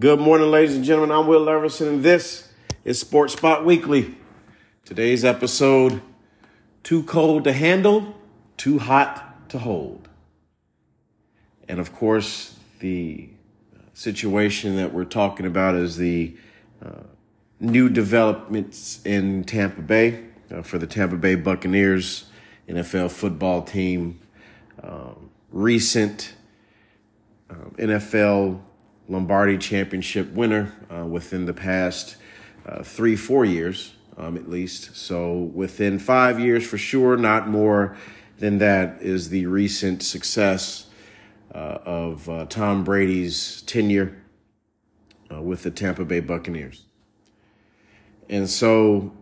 Good morning, ladies and gentlemen. I'm Will Leverson, and this is Sports Spot Weekly. Today's episode Too Cold to Handle, Too Hot to Hold. And of course, the situation that we're talking about is the uh, new developments in Tampa Bay uh, for the Tampa Bay Buccaneers NFL football team. Um, recent um, NFL Lombardi Championship winner uh, within the past uh, three, four years, um, at least. So within five years for sure, not more than that, is the recent success uh, of uh, Tom Brady's tenure uh, with the Tampa Bay Buccaneers. And so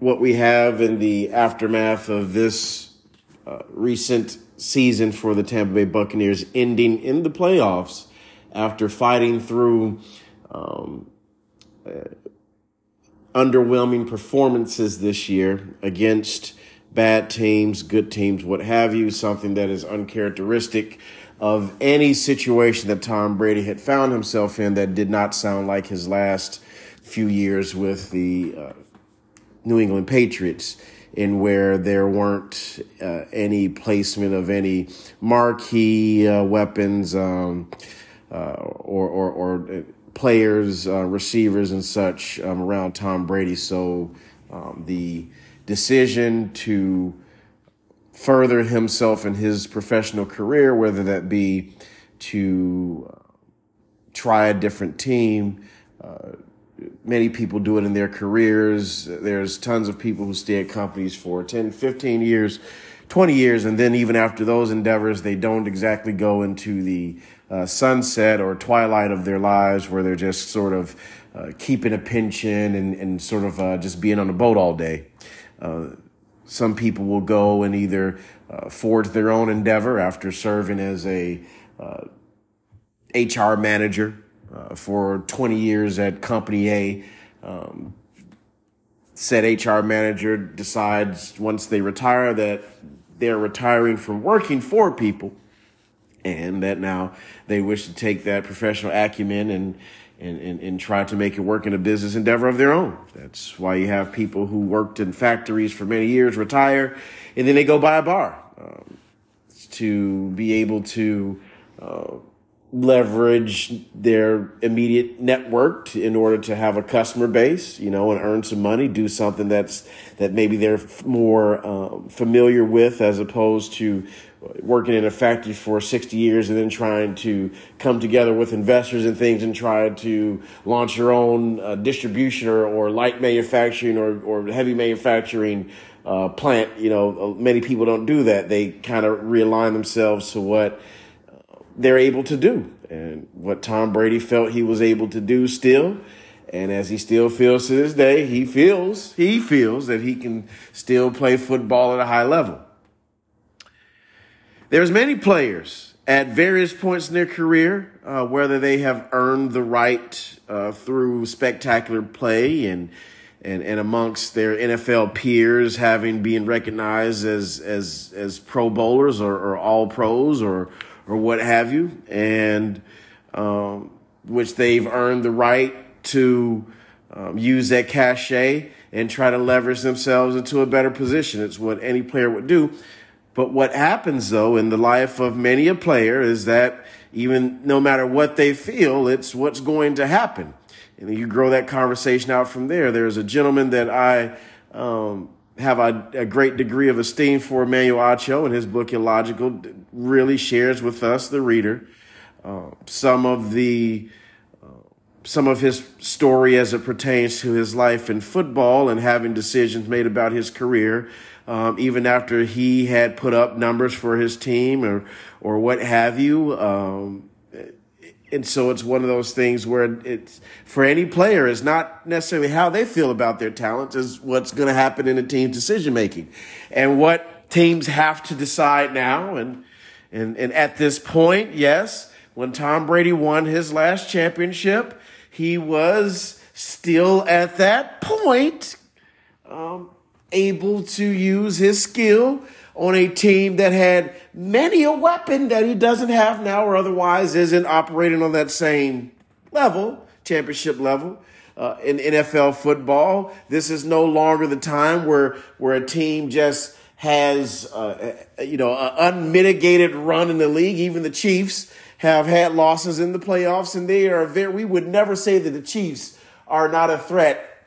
what we have in the aftermath of this uh, recent season for the Tampa Bay Buccaneers ending in the playoffs after fighting through um, uh, underwhelming performances this year against bad teams, good teams, what have you, something that is uncharacteristic of any situation that Tom Brady had found himself in that did not sound like his last few years with the uh, New England Patriots in where there weren't uh, any placement of any marquee uh, weapons um, or, or, or, uh, players, uh, receivers, and such um, around Tom Brady. So um, the decision to further himself in his professional career, whether that be to uh, try a different team, many people do it in their careers. There's tons of people who stay at companies for 10, 15 years, 20 years, and then even after those endeavors, they don't exactly go into the uh, sunset or twilight of their lives where they're just sort of uh, keeping a pension and, and sort of uh, just being on a boat all day. Uh, some people will go and either uh, forge their own endeavor after serving as a HR uh, manager for 20 years at Company A. Um, said HR manager decides once they retire that they're retiring from working for people and that now they wish to take that professional acumen and and, and, and try to make it work in a business endeavor of their own. That's why you have people who worked in factories for many years retire and then they go buy a bar um, to be able to uh, leverage their immediate network in order to have a customer base, you know, and earn some money, do something that's that maybe they're more um, familiar with as opposed to working in a factory for 60 years and then trying to come together with investors and things and try to launch your own uh, distribution or, or light manufacturing or, or heavy manufacturing uh, plant. You know, many people don't do that. They kind of realign themselves to what they're able to do and what Tom Brady felt he was able to do still. And as he still feels to this day, he feels, he feels that he can still play football at a high level. There's many players at various points in their career, uh, whether they have earned the right uh, through spectacular play and, and and amongst their NFL peers, having been recognized as as as Pro Bowlers or, or All Pros or or what have you, and um, which they've earned the right to um, use that cachet and try to leverage themselves into a better position. It's what any player would do. But what happens though in the life of many a player is that even no matter what they feel, it's what's going to happen. And you grow that conversation out from there. There's a gentleman that I um, have a, a, great degree of esteem for Emmanuel Acho, and his book Illogical really shares with us, the reader, uh, some of the uh, some of his story as it pertains to his life in football and having decisions made about his career, um, even after he had put up numbers for his team or or what have you. Um, and so it's one of those things where it's for any player it's not necessarily how they feel about their talents is what's going to happen in a team's decision making and what teams have to decide now and and and at this point yes when Tom Brady won his last championship he was still at that point um, able to use his skill on a team that had many a weapon that he doesn't have now or otherwise isn't operating on that same level, championship level. Uh, in NFL football, this is no longer the time where where a team just has uh, you know an unmitigated run in the league. Even the Chiefs have had losses in the playoffs, and they are very. We would never say that the Chiefs are not a threat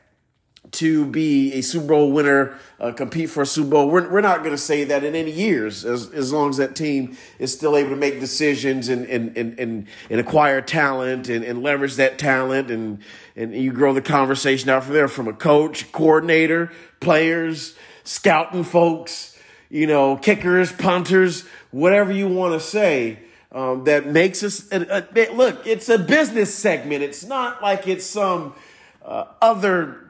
to be a Super Bowl winner, uh, compete for a Super Bowl. We're, we're not going to say that in any years, as, as long as that team is still able to make decisions and, and, and, and, and acquire talent and, and leverage that talent. And, and you grow the conversation out from there from a coach, coordinator, players, scouting folks, you know, kickers, punters, whatever you want to say. Um, that makes us a, a, look. It's a business segment. It's not like it's some uh, other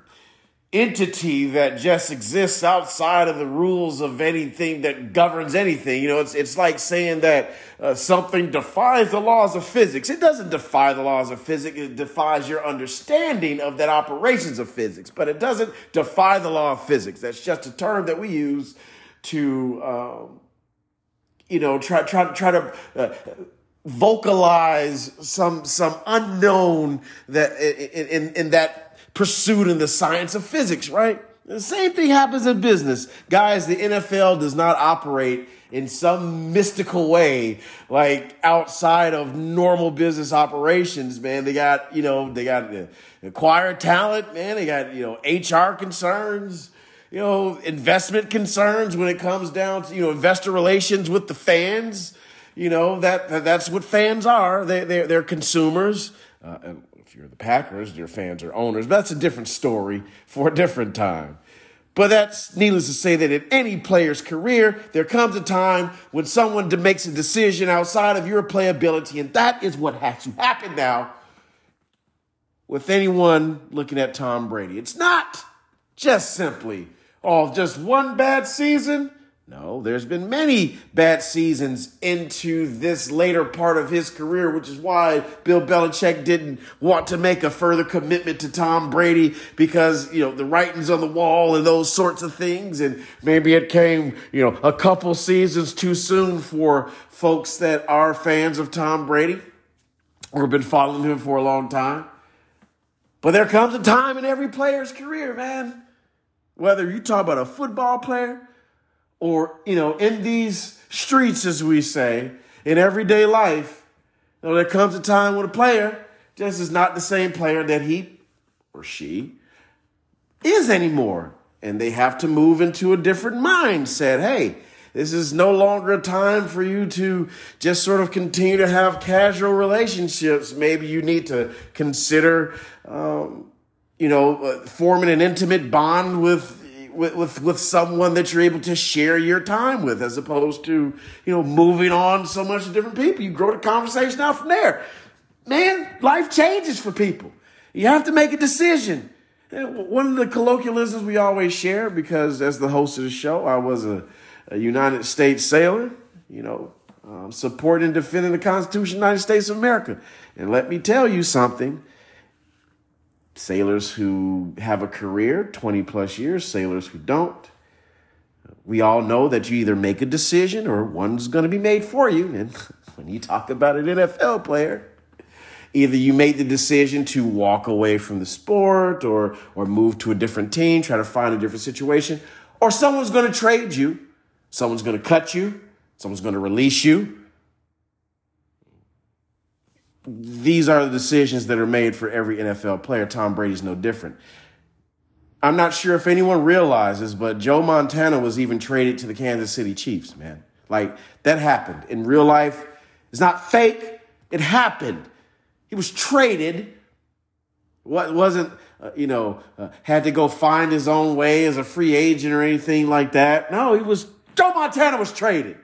entity that just exists outside of the rules of anything that governs anything. You know, it's it's like saying that uh, something defies the laws of physics. It doesn't defy the laws of physics. It defies your understanding of that operations of physics, but it doesn't defy the law of physics. That's just a term that we use to, um, you know, try try try to. Uh, vocalize some some unknown that in, in, in that pursued in the science of physics, right? The same thing happens in business. Guys, the NFL does not operate in some mystical way, like outside of normal business operations, man. They got, you know, they got acquired talent, man. They got, you know, HR concerns, you know, investment concerns when it comes down to, you know, investor relations with the fans. You know, that, that's what fans are. They, they're, they're consumers. Uh, if you're the Packers, your fans are owners. But that's a different story for a different time. But that's needless to say that in any player's career, there comes a time when someone makes a decision outside of your playability, and that is what has to happen now with anyone looking at Tom Brady. It's not just simply, oh, just one bad season no, there's been many bad seasons into this later part of his career, which is why Bill Belichick didn't want to make a further commitment to Tom Brady because, you know, the writings on the wall and those sorts of things. And maybe it came, you know, a couple seasons too soon for folks that are fans of Tom Brady or have been following him for a long time. But there comes a time in every player's career, man. Whether you talk about a football player, or, you know, in these streets, as we say, in everyday life, you know, there comes a time when a player just is not the same player that he or she is anymore. And they have to move into a different mindset. Hey, this is no longer a time for you to just sort of continue to have casual relationships. Maybe you need to consider, um, you know, uh, forming an intimate bond with with, with, with someone that you're able to share your time with as opposed to, you know, moving on so much to different people. You grow the conversation out from there. Man, life changes for people. You have to make a decision. One of the colloquialisms we always share, because as the host of the show, I was a, a United States sailor, you know, um, supporting and defending the Constitution of the United States of America. And let me tell you something sailors who have a career, 20 plus years, sailors who don't. We all know that you either make a decision or one's going to be made for you. And when you talk about an NFL player, either you made the decision to walk away from the sport or, or move to a different team, try to find a different situation, or someone's going to trade you, someone's going to cut you, someone's going to release you, these are the decisions that are made for every NFL player. Tom Brady's no different. I'm not sure if anyone realizes, but Joe Montana was even traded to the Kansas City Chiefs, man. Like, that happened in real life. It's not fake, it happened. He was traded. What wasn't, uh, you know, uh, had to go find his own way as a free agent or anything like that. No, he was, Joe Montana was traded.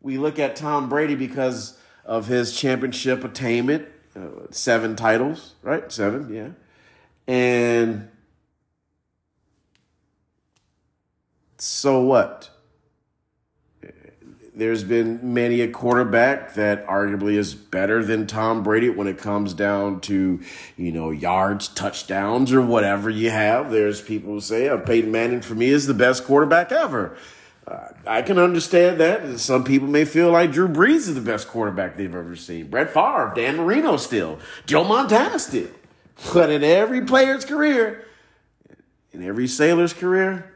We look at Tom Brady because of his championship attainment, uh, seven titles, right? Seven, yeah. And so what? There's been many a quarterback that arguably is better than Tom Brady when it comes down to, you know, yards, touchdowns, or whatever you have. There's people who say, oh, Peyton Manning for me is the best quarterback ever. Uh, I can understand that. Some people may feel like Drew Brees is the best quarterback they've ever seen. Brett Favre, Dan Marino still, Joe Montana still. But in every player's career, in every sailor's career,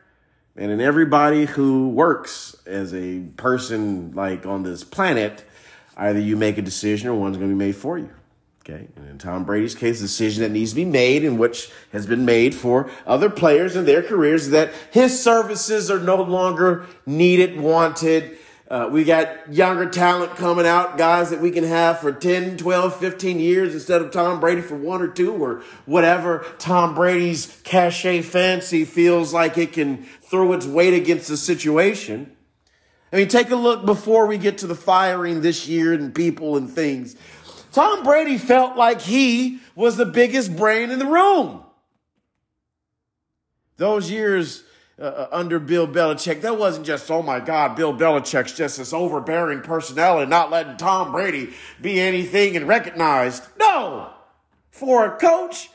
and in everybody who works as a person like on this planet, either you make a decision or one's going to be made for you. Okay. And in Tom Brady's case, the decision that needs to be made and which has been made for other players in their careers that his services are no longer needed, wanted. Uh, we got younger talent coming out, guys that we can have for 10, 12, 15 years instead of Tom Brady for one or two or whatever Tom Brady's cachet fancy feels like it can throw its weight against the situation. I mean, take a look before we get to the firing this year and people and things. Tom Brady felt like he was the biggest brain in the room. Those years uh, uh, under Bill Belichick, that wasn't just, oh my God, Bill Belichick's just this overbearing personality, not letting Tom Brady be anything and recognized. No! For a coach,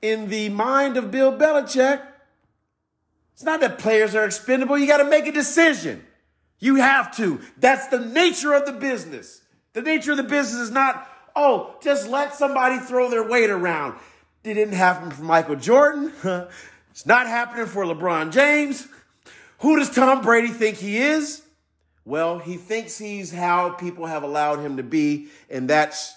in the mind of Bill Belichick, it's not that players are expendable. You got to make a decision. You have to. That's the nature of the business. The nature of the business is not, oh, just let somebody throw their weight around. It didn't happen for Michael Jordan. it's not happening for LeBron James. Who does Tom Brady think he is? Well, he thinks he's how people have allowed him to be, and that's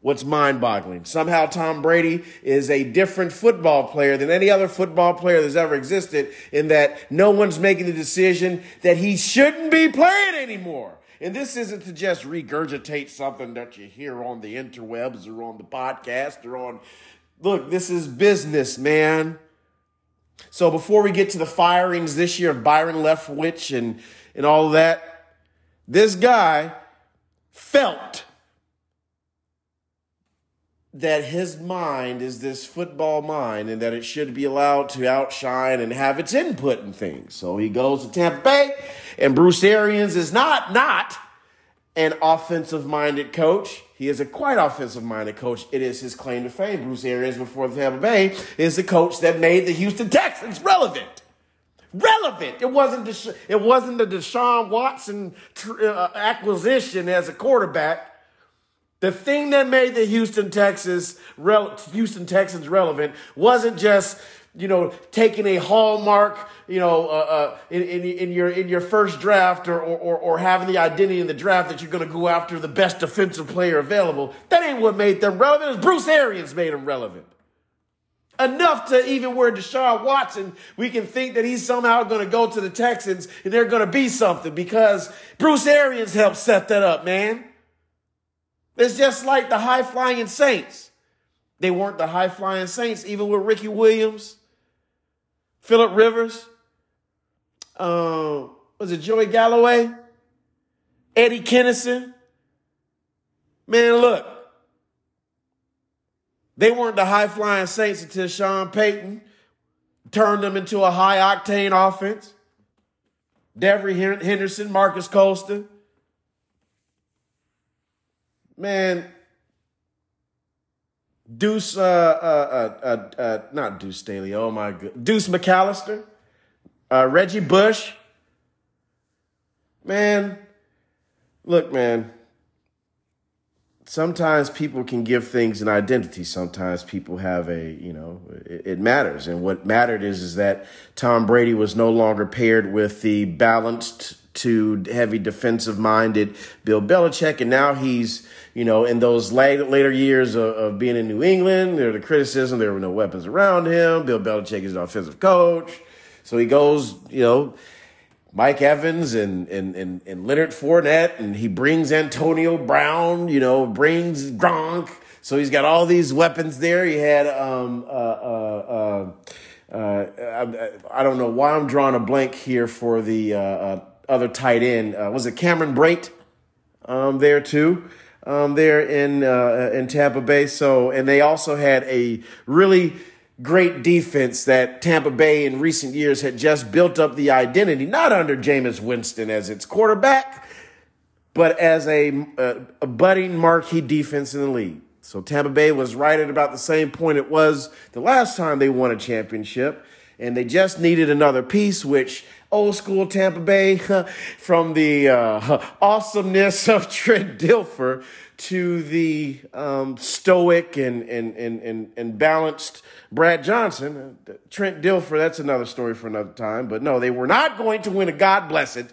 what's mind boggling. Somehow Tom Brady is a different football player than any other football player that's ever existed in that no one's making the decision that he shouldn't be playing anymore. And this isn't to just regurgitate something that you hear on the interwebs or on the podcast or on. Look, this is business, man. So before we get to the firings this year of Byron Leftwich and, and all that, this guy felt that his mind is this football mind and that it should be allowed to outshine and have its input in things. So he goes to Tampa Bay, and Bruce Arians is not not an offensive minded coach. He is a quite offensive minded coach. It is his claim to fame. Bruce Arians before the Tampa Bay is the coach that made the Houston Texans relevant. Relevant. It wasn't Desha- it wasn't the Deshaun Watson tr- uh, acquisition as a quarterback the thing that made the Houston Texas Houston Texans relevant wasn't just you know taking a hallmark you know uh, uh, in, in, in, your in your first draft or, or, or having the identity in the draft that you're going to go after the best defensive player available. That ain't what made them relevant. It was Bruce Arians made them relevant. Enough to even where Deshaun Watson, we can think that he's somehow going to go to the Texans and they're going to be something because Bruce Arians helped set that up, man. It's just like the high flying Saints. They weren't the high flying Saints, even with Ricky Williams, Philip Rivers, uh, was it Joey Galloway, Eddie Kennison. Man, look, they weren't the high flying Saints until Sean Payton turned them into a high octane offense. Devery Henderson, Marques Colston, man, Deuce, uh, uh, uh, uh, uh not Deuce Staley, oh my god, Deuce McAllister, uh, Reggie Bush. Man, look, man, sometimes people can give things an identity. Sometimes people have a, you know, it, it, matters. And what mattered is, is that Tom Brady was no longer paired with the balanced to heavy defensive minded Bill Belichick. And now he's, you know, in those later, years of, of being in New England, there the criticism, there were no weapons around him. Bill Belichick is an offensive coach. So he goes, you know, Mike Evans and, and, and, and Leonard Fournette, and he brings Antonio Brown, you know, brings Gronk. So he's got all these weapons there. He had, um, uh, uh, uh, uh I, I, don't know why I'm drawing a blank here for the, uh, uh other tight end. Uh, was it Cameron Brate um, there too? Um, there in uh, in Tampa Bay. So, and they also had a really great defense that Tampa Bay in recent years had just built up the identity, not under Jameis Winston as its quarterback, but as a, a, a budding marquee defense in the league. So Tampa Bay was right at about the same point it was the last time they won a championship. and they just needed another piece, which old school Tampa Bay, from the uh, awesomeness of Trent Dilfer to the um, stoic and, and, and, and, and balanced Brad Johnson. Uh, Trent Dilfer, that's another story for another time. But no, they were not going to win a God blessed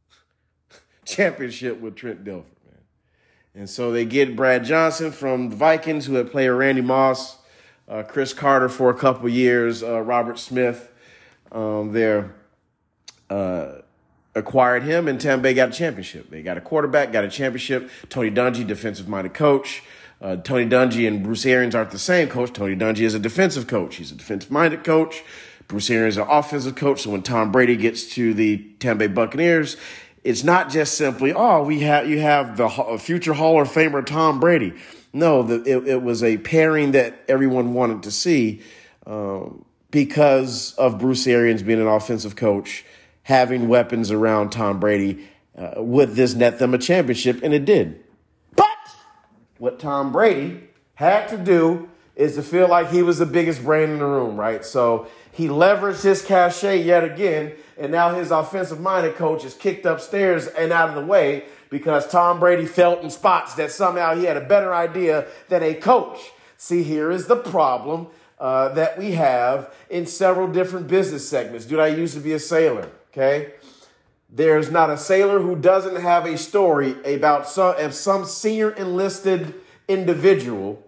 championship with Trent Dilfer. Man. And so they get Brad Johnson from the Vikings, who had played Randy Moss, uh, Cris Carter for a couple years, uh, Robert Smith. Um, there uh, acquired him, and Tampa Bay got a championship. They got a quarterback, got a championship. Tony Dungy, defensive minded coach. Uh, Tony Dungy and Bruce Arians aren't the same coach. Tony Dungy is a defensive coach. He's a defensive minded coach. Bruce Arians is an offensive coach. So when Tom Brady gets to the Tampa Bay Buccaneers, it's not just simply, oh, we have you have the future Hall of Famer Tom Brady. No, the, it, it, was a pairing that everyone wanted to see um, because of Bruce Arians being an offensive coach, having weapons around Tom Brady. Uh, would this net them a championship? And it did. But what Tom Brady had to do is to feel like he was the biggest brain in the room, right? So he leveraged his cachet yet again, and now his offensive minded coach is kicked upstairs and out of the way because Tom Brady felt in spots that somehow he had a better idea than a coach. See, here is the problem uh, that we have in several different business segments. Dude, I used to be a sailor, okay? There's not a sailor who doesn't have a story about some, some senior enlisted individual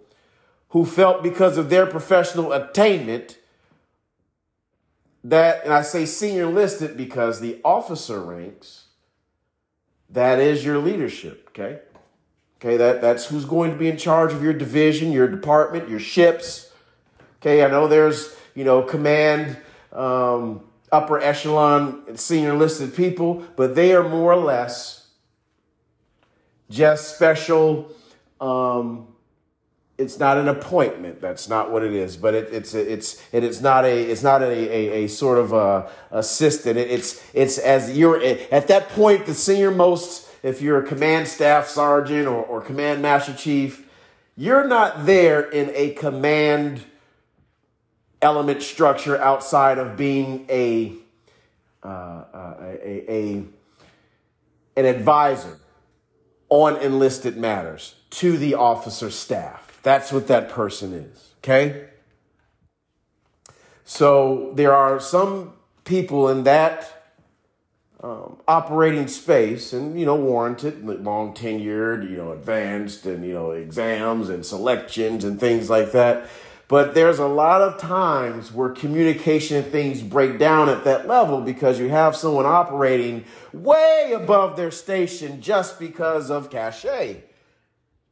who felt because of their professional attainment that, and I say senior enlisted because the officer ranks, that is your leadership, okay? Okay, that, that's who's going to be in charge of your division, your department, your ships. Okay, I know there's, you know, command, um, upper echelon, senior listed people, but they are more or less just special um, it's not an appointment. That's not what it is. But it, it's it's and it's not a it's not a, a, a sort of a assistant. It, it's it's as you're at that point the senior most. If you're a command staff sergeant or, or command master chief, you're not there in a command element structure outside of being a uh, uh, a, a an advisor on enlisted matters to the officer staff. That's what that person is. Okay? So there are some people in that um, operating space and, you know, warranted, long tenured, you know, advanced and, you know, exams and selections and things like that. But there's a lot of times where communication and things break down at that level because you have someone operating way above their station just because of cachet.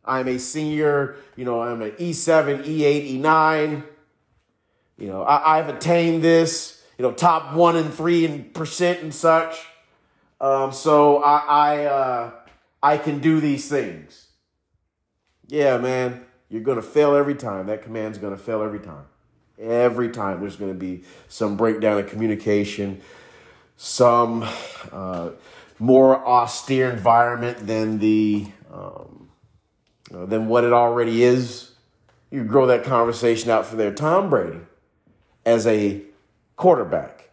I'm a senior, you know, I'm an E7, E8, E9. You know, I, have attained this, you know, top one and three and percent and such. Um, so I, I, uh, I can do these things. Yeah, man, you're going to fail every time. That command's going to fail every time. Every time there's going to be some breakdown of communication, some uh, more austere environment than the um, than what it already is. You grow that conversation out from there. Tom Brady, as a quarterback,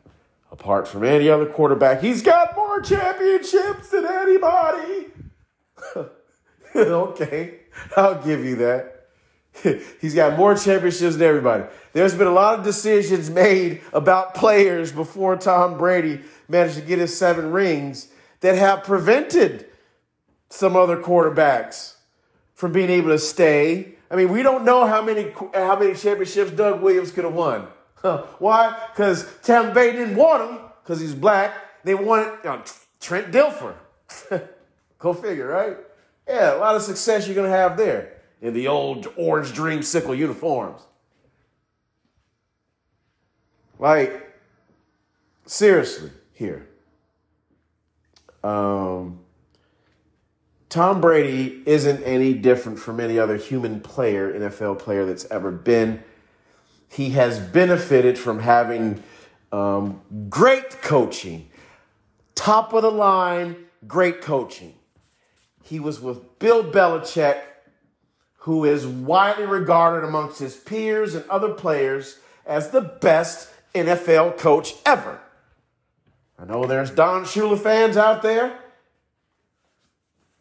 apart from any other quarterback, he's got more championships than anybody. okay, I'll give you that. He's got more championships than everybody. There's been a lot of decisions made about players before Tom Brady managed to get his seven rings that have prevented some other quarterbacks from being able to stay. I mean, we don't know how many how many championships Doug Williams could have won. Why? Because Tampa Bay didn't want him because he's black. They wanted you know, Trent Dilfer. Go figure, right? Yeah, a lot of success you're to have there in the old orange Creamsicle uniforms. Like, seriously, here. Um, Tom Brady isn't any different from any other human player, NFL player that's ever been. He has benefited from having um, great coaching, top of the line, great coaching. He was with Bill Belichick, who is widely regarded amongst his peers and other players as the best NFL coach ever. I know there's Don Shula fans out there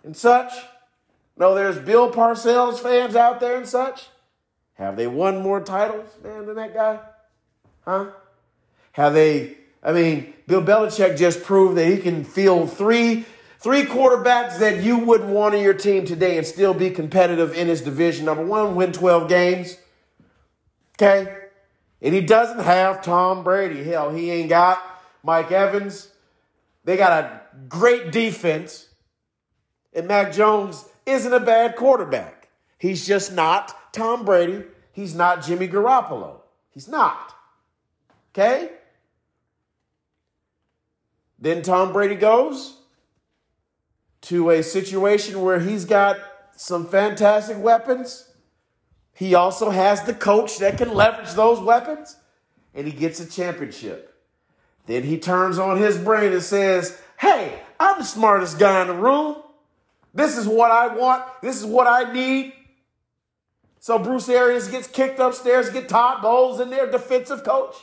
and such. No, there's Bill Parcells fans out there and such. Have they won more titles, man, than that guy? Huh? Have they? I mean, Bill Belichick just proved that he can field three three quarterbacks that you wouldn't want on your team today and still be competitive in his division. Number one, win 12 games. Okay? And he doesn't have Tom Brady. Hell, he ain't got Mike Evans. They got a great defense. And Mac Jones isn't a bad quarterback. He's just not Tom Brady. He's not Jimmy Garoppolo. He's not. Okay? Then Tom Brady goes to a situation where he's got some fantastic weapons. He also has the coach that can leverage those weapons, and he gets a championship. Then he turns on his brain and says, Hey, I'm the smartest guy in the room. This is what I want. This is what I need. So Bruce Arians gets kicked upstairs, get Todd Bowles in there, defensive coach.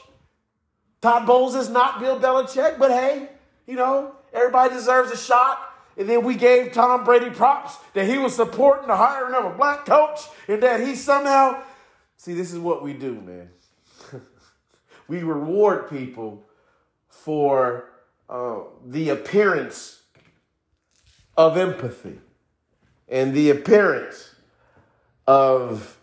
Todd Bowles is not Bill Belichick, but hey, you know, everybody deserves a shot. And then we gave Tom Brady props that he was supporting the hiring of a black coach and that he somehow. See, this is what we do, man. we reward people for uh, the appearance of empathy and the appearance of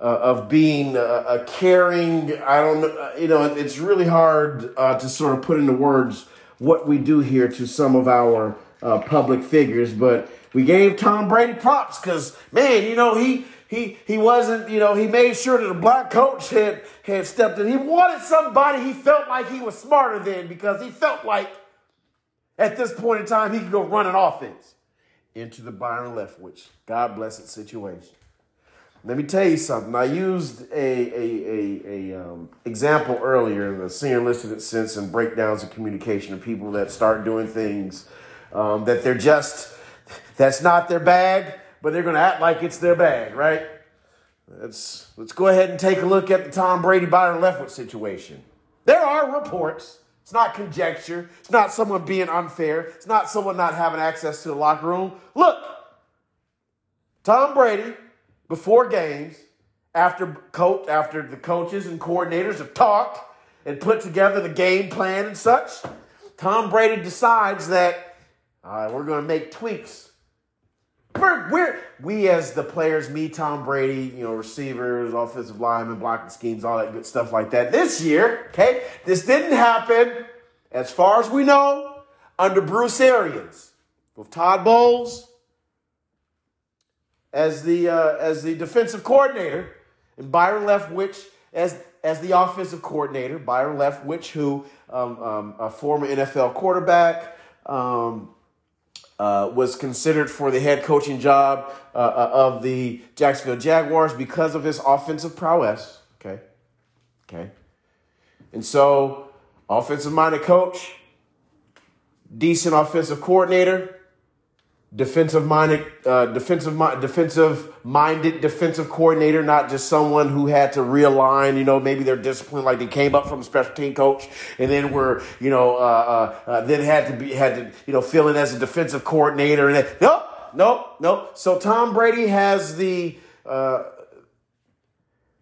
uh, of being a, a, caring. I don't know. You know, it's really hard uh, to sort of put into words what we do here to some of our uh, public figures, but we gave Tom Brady props because man, you know he he he wasn't you know he made sure that the black coach had had stepped in. He wanted somebody he felt like he was smarter than because he felt like at this point in time he could go run an offense into the Byron Leftwich. God bless it situation. Let me tell you something. I used a, a, a, a um, example earlier in the senior listed sense and breakdowns of communication of people that start doing things um, that they're just, that's not their bag, but they're going to act like it's their bag, right? Let's, let's go ahead and take a look at the Tom Brady Byron Leftwich situation. There are reports. It's not conjecture. It's not someone being unfair. It's not someone not having access to the locker room. Look, Tom Brady, before games, after coach, after the coaches and coordinators have talked and put together the game plan and such, Tom Brady decides that uh, we're going to make tweaks. We're, we're, we as the players, me, Tom Brady, you know, receivers, offensive linemen, blocking schemes, all that good stuff like that. This year, okay, this didn't happen, as far as we know, under Bruce Arians with Todd Bowles as the uh, as the defensive coordinator, and Byron Leftwich as as the offensive coordinator. Byron Leftwich, who um, um, a former NFL quarterback. Um, uh, was considered for the head coaching job uh, uh, of the Jacksonville Jaguars because of his offensive prowess. Okay. Okay. And so, offensive minded coach, decent offensive coordinator, defensive minded, uh, defensive, defensive minded defensive coordinator, not just someone who had to realign, you know, maybe their discipline, like they came up from a special team coach and then were, you know, uh, uh, uh, then had to be, had to, you know, fill in as a defensive coordinator. And then, nope, nope, nope. So Tom Brady has the, uh,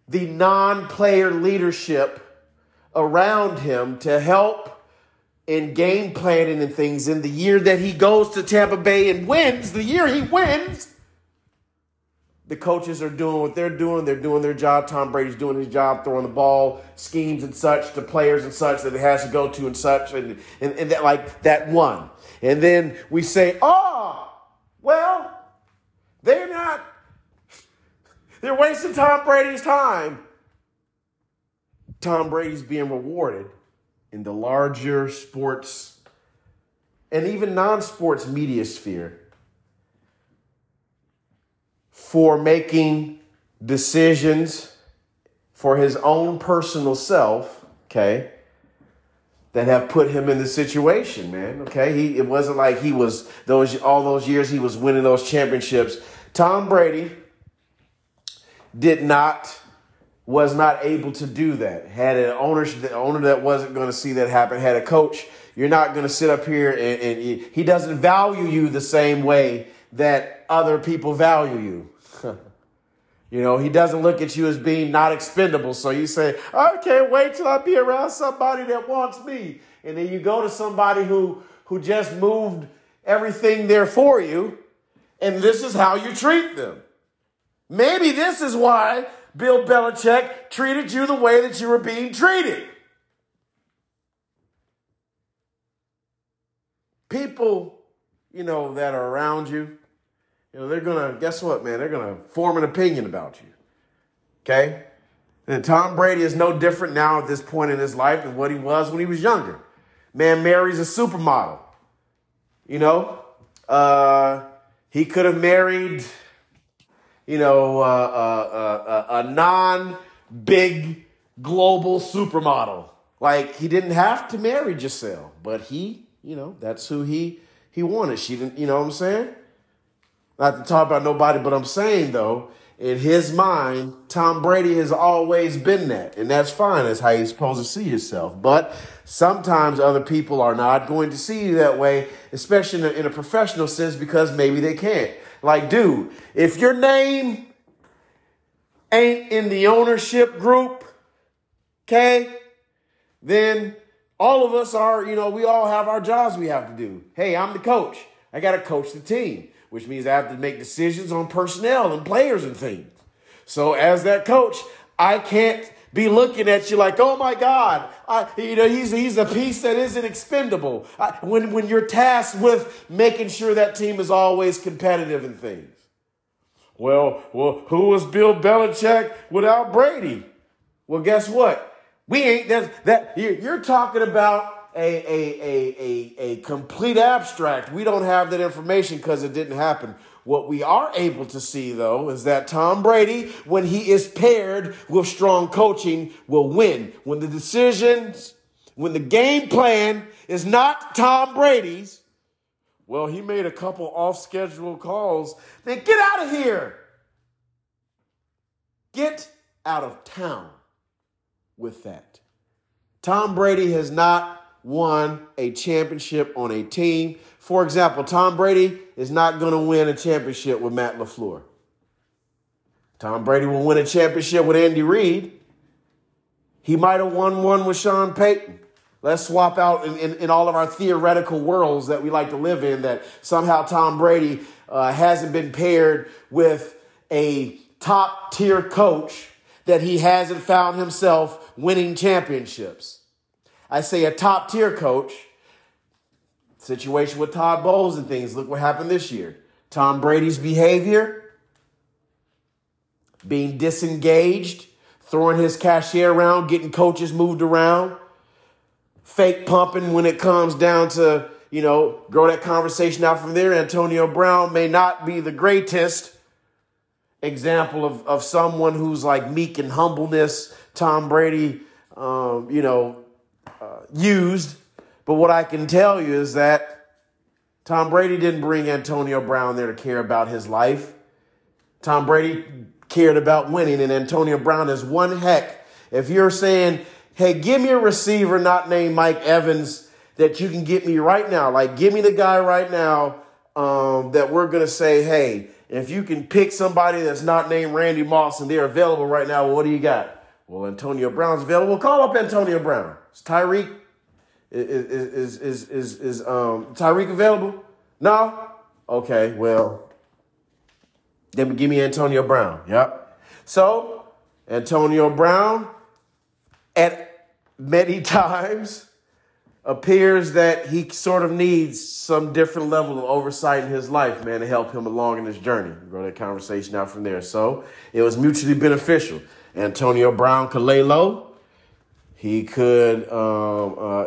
the non-player leadership around him to help in game planning and things in the year that he goes to Tampa Bay and wins, the year he wins, the coaches are doing what they're doing. They're doing their job. Tom Brady's doing his job, throwing the ball, schemes and such to players and such that it has to go to and such, and, and, and that like that one. And then we say, oh, well, they're not, they're wasting Tom Brady's time. Tom Brady's being rewarded in the larger sports and even non sports media sphere for making decisions for his own personal self, okay, that have put him in the situation, man. Okay. He it wasn't like he was those all those years he was winning those championships. Tom Brady did not was not able to do that. Had an owner, the owner that wasn't going to see that happen. Had a coach, you're not going to sit up here and, and he doesn't value you the same way that other people value you. you know, he doesn't look at you as being not expendable. So you say, I can't wait till I be around somebody that wants me. And then you go to somebody who who just moved everything there for you, and this is how you treat them. Maybe this is why Bill Belichick treated you the way that you were being treated. People, you know, that are around you, you know, they're gonna, guess what, man? They're gonna form an opinion about you. Okay? And Tom Brady is no different now at this point in his life than what he was when he was younger. Man marries a supermodel. You know, uh, he could have married you know, uh, uh, uh, a non big global supermodel. Like he didn't have to marry Gisele, but he, you know, that's who he he wanted. She didn't, you know what I'm saying? Not to talk about nobody, but I'm saying though, in his mind, Tom Brady has always been that, and that's fine. That's how you're supposed to see yourself. But sometimes other people are not going to see you that way, especially in a, in a professional sense, because maybe they can't. Like, dude, if your name ain't in the ownership group, okay, then all of us are, you know, we all have our jobs we have to do. Hey, I'm the coach. I got to coach the team, which means I have to make decisions on personnel and players and things. So as that coach, I can't be looking at you like, oh my God, I, you know, he's, he's a piece that isn't expendable. I, when, when you're tasked with making sure that team is always competitive in things. Well, well, who was Bill Belichick without Brady? Well, guess what? We ain't that, that you're talking about a, a, a, a, a complete abstract. We don't have that information because it didn't happen. What we are able to see, though, is that Tom Brady, when he is paired with strong coaching, will win. When the decisions, when the game plan is not Tom Brady's, well, he made a couple off schedule calls. Then get out of here. Get out of town with that. Tom Brady has not won a championship on a team. For example, Tom Brady is not going to win a championship with Matt LaFleur. Tom Brady will win a championship with Andy Reid. He might have won one with Sean Payton. Let's swap out in, in, in, all of our theoretical worlds that we like to live in that somehow Tom Brady uh, hasn't been paired with a top tier coach that he hasn't found himself winning championships. I say a top tier coach. Situation with Todd Bowles and things. Look what happened this year. Tom Brady's behavior, being disengaged, throwing his cashier around, getting coaches moved around, fake pumping when it comes down to, you know, grow that conversation out from there. Antonio Brown may not be the greatest example of, of someone who's like meek and humbleness. Tom Brady, um, you know, uh, used. But what I can tell you is that Tom Brady didn't bring Antonio Brown there to care about his life. Tom Brady cared about winning, and Antonio Brown is one heck. If you're saying, hey, give me a receiver not named Mike Evans that you can get me right now, like give me the guy right now um, that we're going to say, hey, if you can pick somebody that's not named Randy Moss and they're available right now, what do you got? Well, Antonio Brown's available. Call up Antonio Brown. It's Tyreek is is is is, is um Tyreek available? No. Okay. Well, then give me Antonio Brown. Yep. So Antonio Brown, at many times, appears that he sort of needs some different level of oversight in his life, man, to help him along in his journey. Grow that conversation out from there. So it was mutually beneficial. Antonio Brown could lay low. He could um, uh,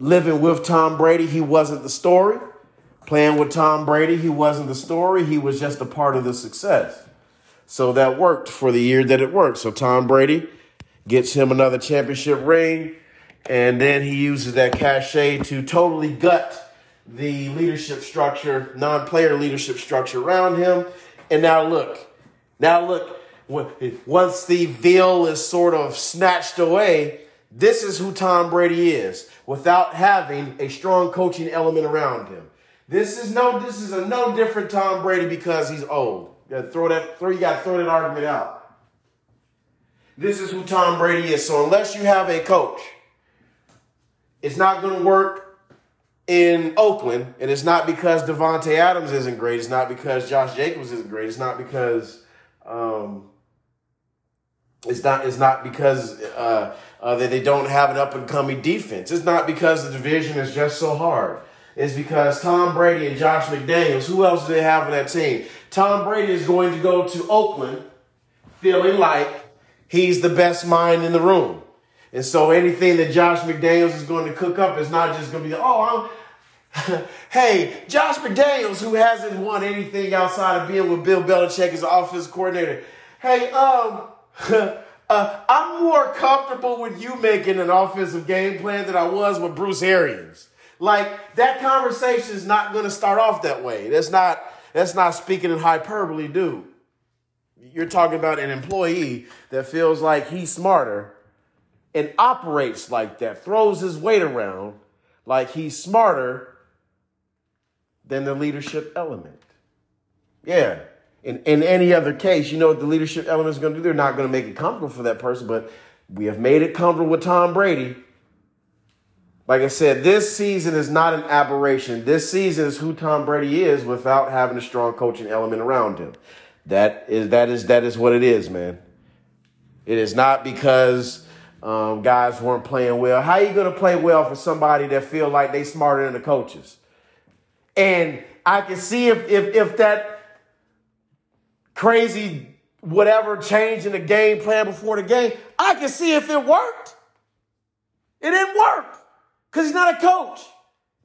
living with Tom Brady. He wasn't the story. Playing with Tom Brady, he wasn't the story. He was just a part of the success. So that worked for the year that it worked. So Tom Brady gets him another championship ring, and then he uses that cachet to totally gut the leadership structure, non-player leadership structure around him. And now look, now look, once the veil is sort of snatched away, this is who Tom Brady is without having a strong coaching element around him. This is no this is a no different Tom Brady because he's old. You throw that throw you gotta throw that argument out. This is who Tom Brady is. So unless you have a coach, it's not gonna work in Oakland, and it's not because Davante Adams isn't great. It's not because Josh Jacobs isn't great. It's not because um, it's not. It's not because uh, uh, that they don't have an up and coming defense. It's not because the division is just so hard. It's because Tom Brady and Josh McDaniels. Who else do they have on that team? Tom Brady is going to go to Oakland feeling like he's the best mind in the room. And so anything that Josh McDaniels is going to cook up is not just going to be, oh, I'm, hey, Josh McDaniels, who hasn't won anything outside of being with Bill Belichick as offense coordinator. Hey, um, uh, I'm more comfortable with you making an offensive game plan than I was with Bruce Arians. Like that conversation is not going to start off that way. That's not that's not speaking in hyperbole, dude. You're talking about an employee that feels like he's smarter and operates like that, throws his weight around like he's smarter than the leadership element. Yeah. In, in any other case, you know what the leadership element is going to do? They're not going to make it comfortable for that person, but we have made it comfortable with Tom Brady. Like I said, this season is not an aberration. This season is who Tom Brady is without having a strong coaching element around him. That is that is that is what it is, man. It is not because um, guys weren't playing well. How are you going to play well for somebody that feel like they smarter than the coaches? And I can see if if if that crazy whatever change in the game plan before the game, I can see if it worked. It didn't work because he's not a coach.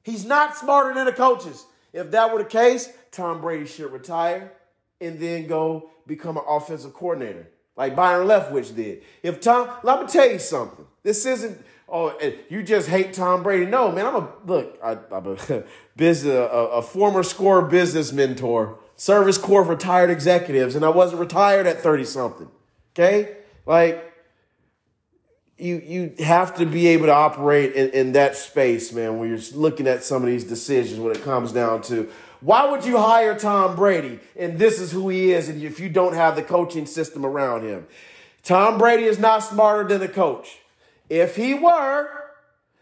He's not smarter than the coaches. If that were the case, Tom Brady should retire and then go become an offensive coordinator like Byron Leftwich did. If Tom, let me tell you something. This isn't, oh, eh, you just hate Tom Brady. No, man, I'm a, look, I, am a, business, a, a former score business mentor, service corps of retired executives, and I wasn't retired at 30 something. Okay? Like, you you have to be able to operate in, in that space, man, when you're looking at some of these decisions when it comes down to why would you hire Tom Brady? And this is who he is, and if you don't have the coaching system around him. Tom Brady is not smarter than a coach. If he were,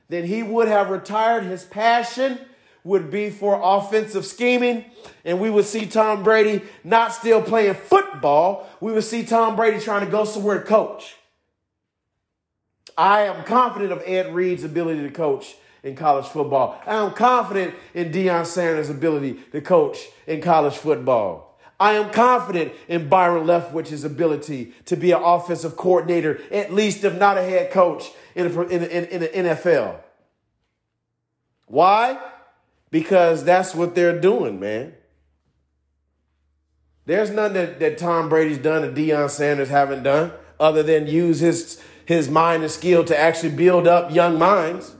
then he would have retired. His passion would be for offensive scheming, and we would see Tom Brady not still playing football. We would see Tom Brady trying to go somewhere to coach. I am confident of Ed Reed's ability to coach in college football. I am confident in Deion Sanders' ability to coach in college football. I am confident in Byron Leftwich's ability to be an offensive coordinator, at least if not a head coach in, the NFL. Why? Because that's what they're doing, man. There's nothing that, that Tom Brady's done that Deion Sanders haven't done other than use his, his mind and skill to actually build up young minds.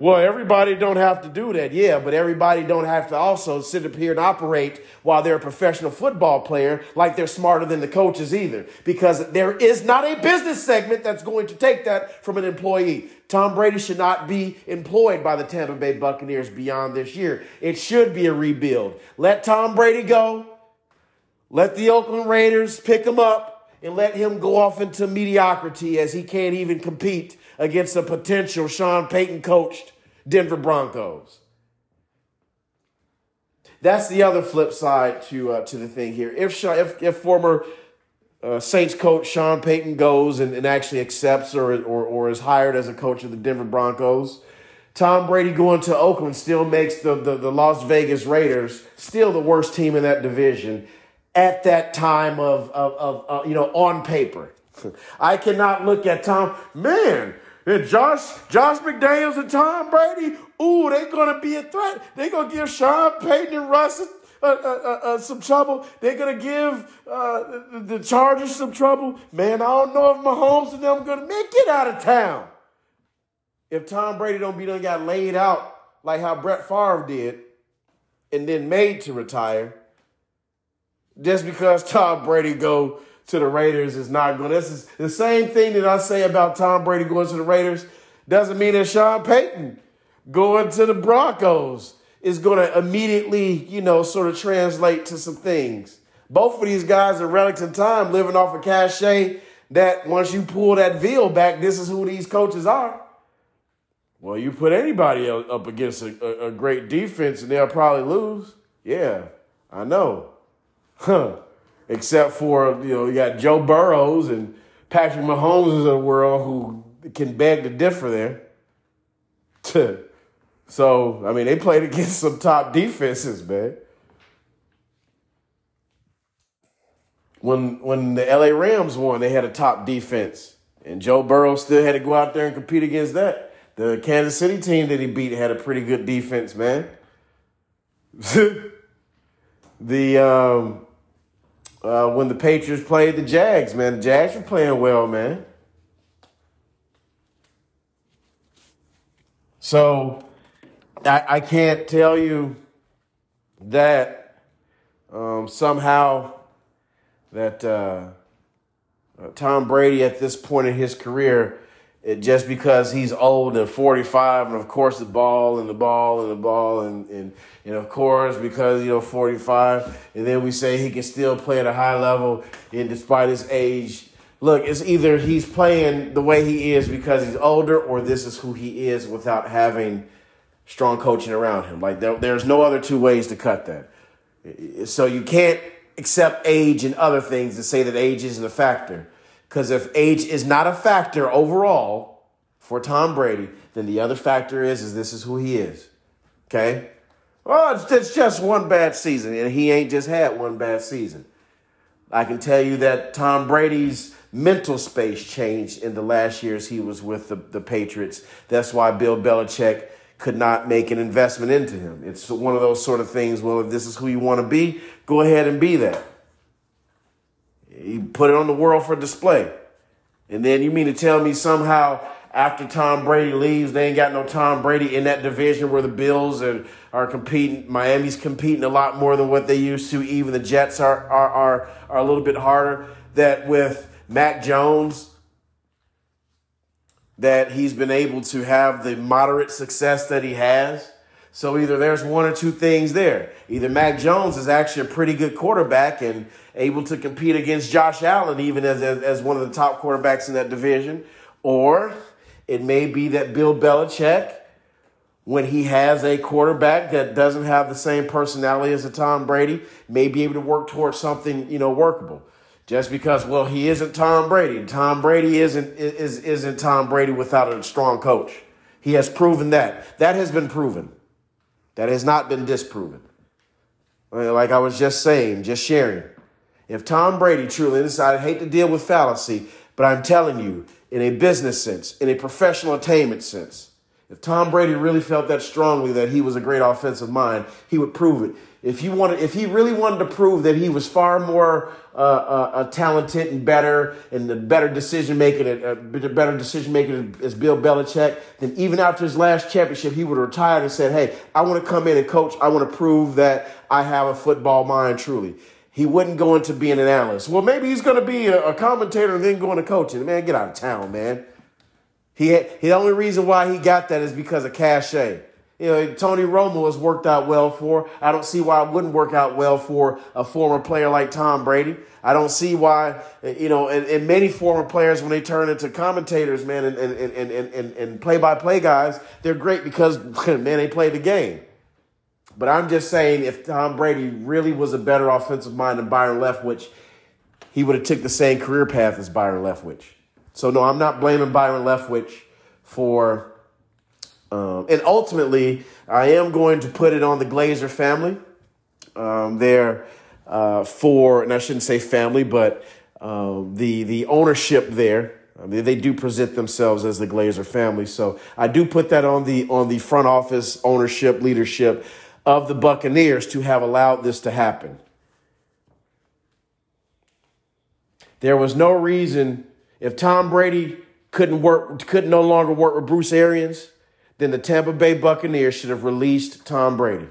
Well, everybody don't have to do that, yeah, but everybody don't have to also sit up here and operate while they're a professional football player like they're smarter than the coaches either. Because there is not a business segment that's going to take that from an employee. Tom Brady should not be employed by the Tampa Bay Buccaneers beyond this year. It should be a rebuild. Let Tom Brady go. Let the Oakland Raiders pick him up and let him go off into mediocrity as he can't even compete against a potential Sean Payton coached Denver Broncos. That's the other flip side to uh, to the thing here. If if, if former uh, Saints coach Sean Payton goes and, and actually accepts or, or or is hired as a coach of the Denver Broncos, Tom Brady going to Oakland still makes the, the, the Las Vegas Raiders still the worst team in that division at that time of, of, of uh, you know, on paper. I cannot look at Tom, man, and Josh, Josh McDaniels and Tom Brady, ooh, they're gonna be a threat. They're gonna give Sean Payton and Russ uh, uh, uh, uh some trouble. They're gonna give uh, the Chargers some trouble. Man, I don't know if Mahomes and them gonna make it out of town. If Tom Brady don't be done got laid out like how Brett Favre did, and then made to retire, just because Tom Brady go to the Raiders is not going. This is the same thing that I say about Tom Brady going to the Raiders. Doesn't mean that Sean Payton going to the Broncos is going to immediately, you know, sort of translate to some things. Both of these guys are Remington time living off a cachet that once you pull that veil back, this is who these coaches are. Well, you put anybody up against a, a, a great defense and they'll probably lose. Yeah, I know. Huh. Except for, you know, you got Joe Burrows and Patrick Mahomes of the world who can beg to differ there. so, I mean, they played against some top defenses, man. When when the LA Rams won, they had a top defense. And Joe Burrow still had to go out there and compete against that. The Kansas City team that he beat had a pretty good defense, man. the um, uh, when the Patriots played the Jags, man, the Jags were playing well, man. So I, I can't tell you that um, somehow that uh, uh, Tom Brady at this point in his career it, just because he's old and 45 and of course the ball and the ball and the ball and, and, and of course because you know 45 and then we say he can still play at a high level and despite his age look it's either he's playing the way he is because he's older or this is who he is without having strong coaching around him. Like there, there's no other two ways to cut that. So you can't accept age and other things and say that age isn't a factor because if age is not a factor overall for Tom Brady, then the other factor is is this is who he is. Okay? Well, it's, it's just one bad season, and he ain't just had one bad season. I can tell you that Tom Brady's mental space changed in the last years he was with the, the Patriots. That's why Bill Belichick could not make an investment into him. It's one of those sort of things. Well, if this is who you want to be, go ahead and be that. He put it on the world for display. And then you mean to tell me somehow after Tom Brady leaves, they ain't got no Tom Brady in that division where the Bills are, are competing. Miami's competing a lot more than what they used to. Even the Jets are, are, are, are a little bit harder. That with Mac Jones, that he's been able to have the moderate success that he has. So either there's one or two things there. Either Mac Jones is actually a pretty good quarterback and able to compete against Josh Allen, even as, as, as one of the top quarterbacks in that division. Or it may be that Bill Belichick, when he has a quarterback that doesn't have the same personality as a Tom Brady, may be able to work towards something, you know, workable. Just because, well, he isn't Tom Brady. Tom Brady isn't is isn't Tom Brady without a strong coach. He has proven that. That has been proven. That has not been disproven. Like I was just saying, just sharing. If Tom Brady truly decided, I hate to deal with fallacy, but I'm telling you, in a business sense, in a professional attainment sense, if Tom Brady really felt that strongly that he was a great offensive mind, he would prove it. If he wanted, if he really wanted to prove that he was far more uh, uh, uh talented and better and the better decision making, uh, better decision making as Bill Belichick, then even after his last championship, he would have retired and said, "Hey, I want to come in and coach. I want to prove that I have a football mind truly." he wouldn't go into being an analyst. Well, maybe he's going to be a, a, commentator and then go into coaching. Man, get out of town, man. He, had, the only reason why he got that is because of cachet. You know, Tony Romo has worked out well for. I don't see why it wouldn't work out well for a former player like Tom Brady. I don't see why, you know, and, and many former players, when they turn into commentators, man, and, and, and, and, and play-by-play guys, they're great because, man, they play the game. But I'm just saying, if Tom Brady really was a better offensive mind than Byron Leftwich, he would have took the same career path as Byron Leftwich. So no, I'm not blaming Byron Leftwich for. Um, and ultimately, I am going to put it on the Glazer family. Um, they're uh, for, and I shouldn't say family, but um, the the ownership there. I mean, they do present themselves as the Glazer family, so I do put that on the on the front office ownership leadership of the Buccaneers to have allowed this to happen. There was no reason if Tom Brady couldn't work, could no longer work with Bruce Arians, then the Tampa Bay Buccaneers should have released Tom Brady.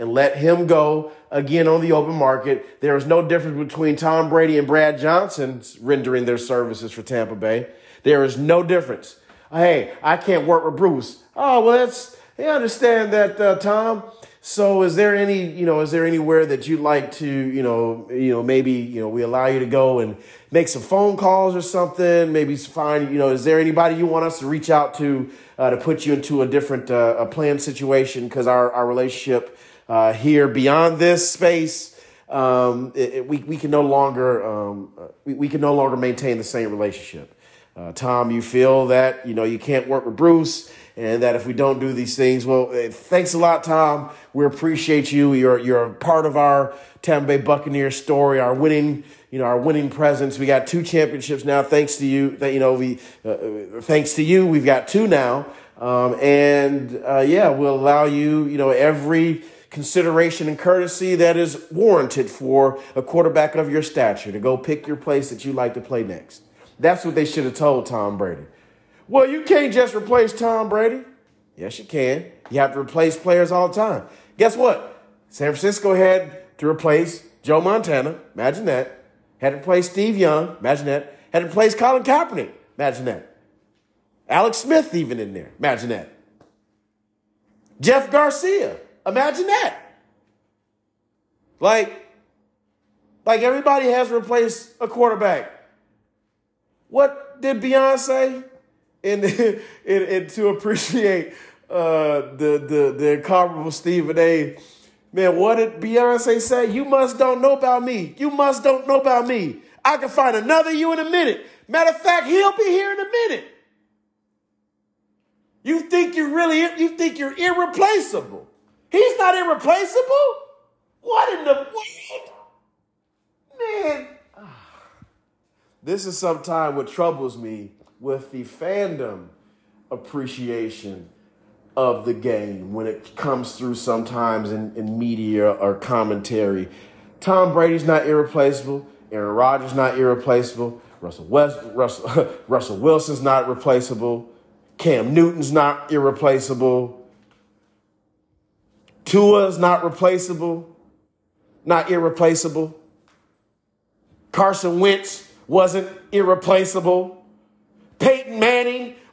and let him go again on the open market. There is no difference between Tom Brady and Brad Johnson rendering their services for Tampa Bay. There is no difference. Hey, I can't work with Bruce. Oh, well, that's, I understand that, uh, Tom. So is there any, you know, is there anywhere that you'd like to, you know, you know, maybe, you know, we allow you to go and make some phone calls or something, maybe find, you know, is there anybody you want us to reach out to uh, to put you into a different uh, a planned situation because our, our relationship uh, here beyond this space, um, it, it, we, we can no longer um, we, we can no longer maintain the same relationship. Uh, Tom, you feel that you know you can't work with Bruce, and that if we don't do these things, well, eh, thanks a lot, Tom. We appreciate you. You're you're a part of our Tampa Bay Buccaneers story, our winning you know our winning presence. We got two championships now, thanks to you. That you know we uh, uh, thanks to you, we've got two now, um, and uh, yeah, we'll allow you you know every consideration and courtesy that is warranted for a quarterback of your stature to go pick your place that you like to play next. That's what they should have told Tom Brady. Well, you can't just replace Tom Brady. Yes, you can. You have to replace players all the time. Guess what? San Francisco had to replace Joe Montana. Imagine that. Had to replace Steve Young. Imagine that. Had to replace Colin Kaepernick. Imagine that. Alex Smith even in there. Imagine that. Jeff Garcia. Imagine that. Like, like everybody has replaced a quarterback. What did Beyonce? And, and, and to appreciate uh, the, the, the incomparable Stephen A. Man, what did Beyonce say? You must don't know about me. You must don't know about me. I can find another you in a minute. Matter of fact, he'll be here in a minute. You think you're really, you think you're irreplaceable. He's not irreplaceable. What in the world? Man, this is sometimes what troubles me with the fandom appreciation of the game when it comes through sometimes in, in media or commentary. Tom Brady's not irreplaceable. Aaron Rodgers not irreplaceable. Russell West, Russell, Russell Wilson's not replaceable. Cam Newton's not irreplaceable. Tua's not replaceable. Not irreplaceable. Carson Wentz wasn't irreplaceable.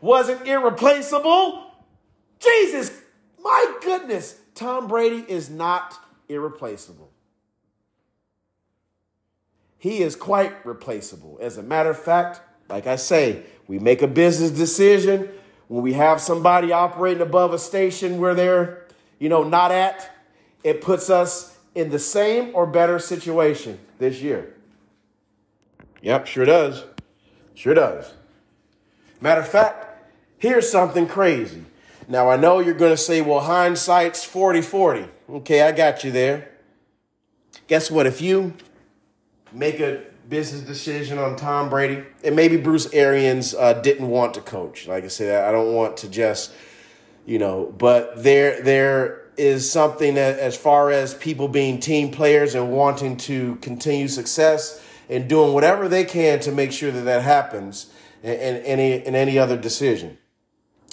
Wasn't irreplaceable. Jesus, my goodness, Tom Brady is not irreplaceable. He is quite replaceable. As a matter of fact, like I say, we make a business decision when we have somebody operating above a station where they're, you know, not at, it puts us in the same or better situation this year. Yep, sure does. Sure does. Matter of fact, here's something crazy. Now, I know you're going to say, well, hindsight's 40 40. Okay, I got you there. Guess what? If you make a business decision on Tom Brady, and maybe Bruce Arians uh, didn't want to coach. Like I said, I don't want to just, you know, but there, there is something that, as far as people being team players and wanting to continue success and doing whatever they can to make sure that that happens in, in any in any other decision.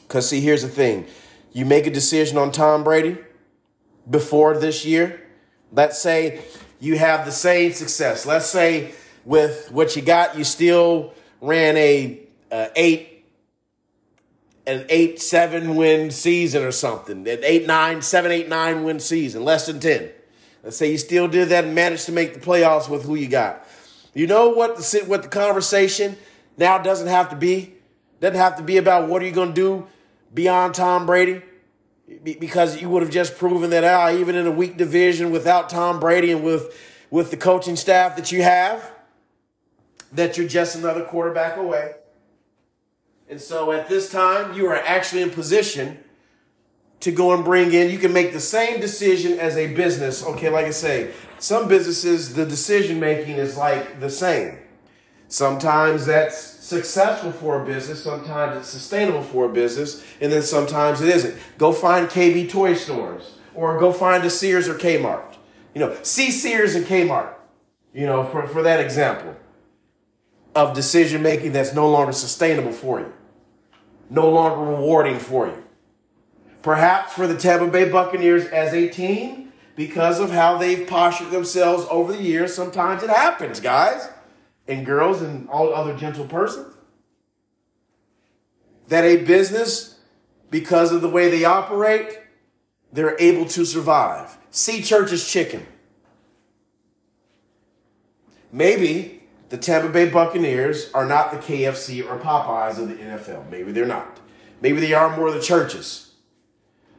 Because see, here's the thing: you make a decision on Tom Brady before this year. Let's say you have the same success. Let's say with what you got, you still ran a, a eight an eight seven win season or something, an eight nine seven eight nine win season, less than ten. Let's say you still did that and managed to make the playoffs with who you got. You know what the what the conversation now doesn't have to be. Doesn't have to be about what are you going to do beyond Tom Brady, because you would have just proven that out even in a weak division without Tom Brady and with with the coaching staff that you have, that you're just another quarterback away. And so at this time, you are actually in position to go and bring in. You can make the same decision as a business. Okay, like I say, some businesses, the decision making is like the same. Sometimes that's successful for a business, sometimes it's sustainable for a business, and then sometimes it isn't. Go find KB toy stores or go find a Sears or Kmart. You know, see Sears and Kmart, you know, for, for that example of decision making that's no longer sustainable for you, no longer rewarding for you. Perhaps for the Tampa Bay Buccaneers as a team, because of how they've postured themselves over the years. Sometimes it happens, guys and girls and all other gentle persons. That a business, because of the way they operate, they're able to survive. See Church's chicken. Maybe the Tampa Bay Buccaneers are not the KFC or Popeyes of the NFL. Maybe they're not. Maybe they are more the churches,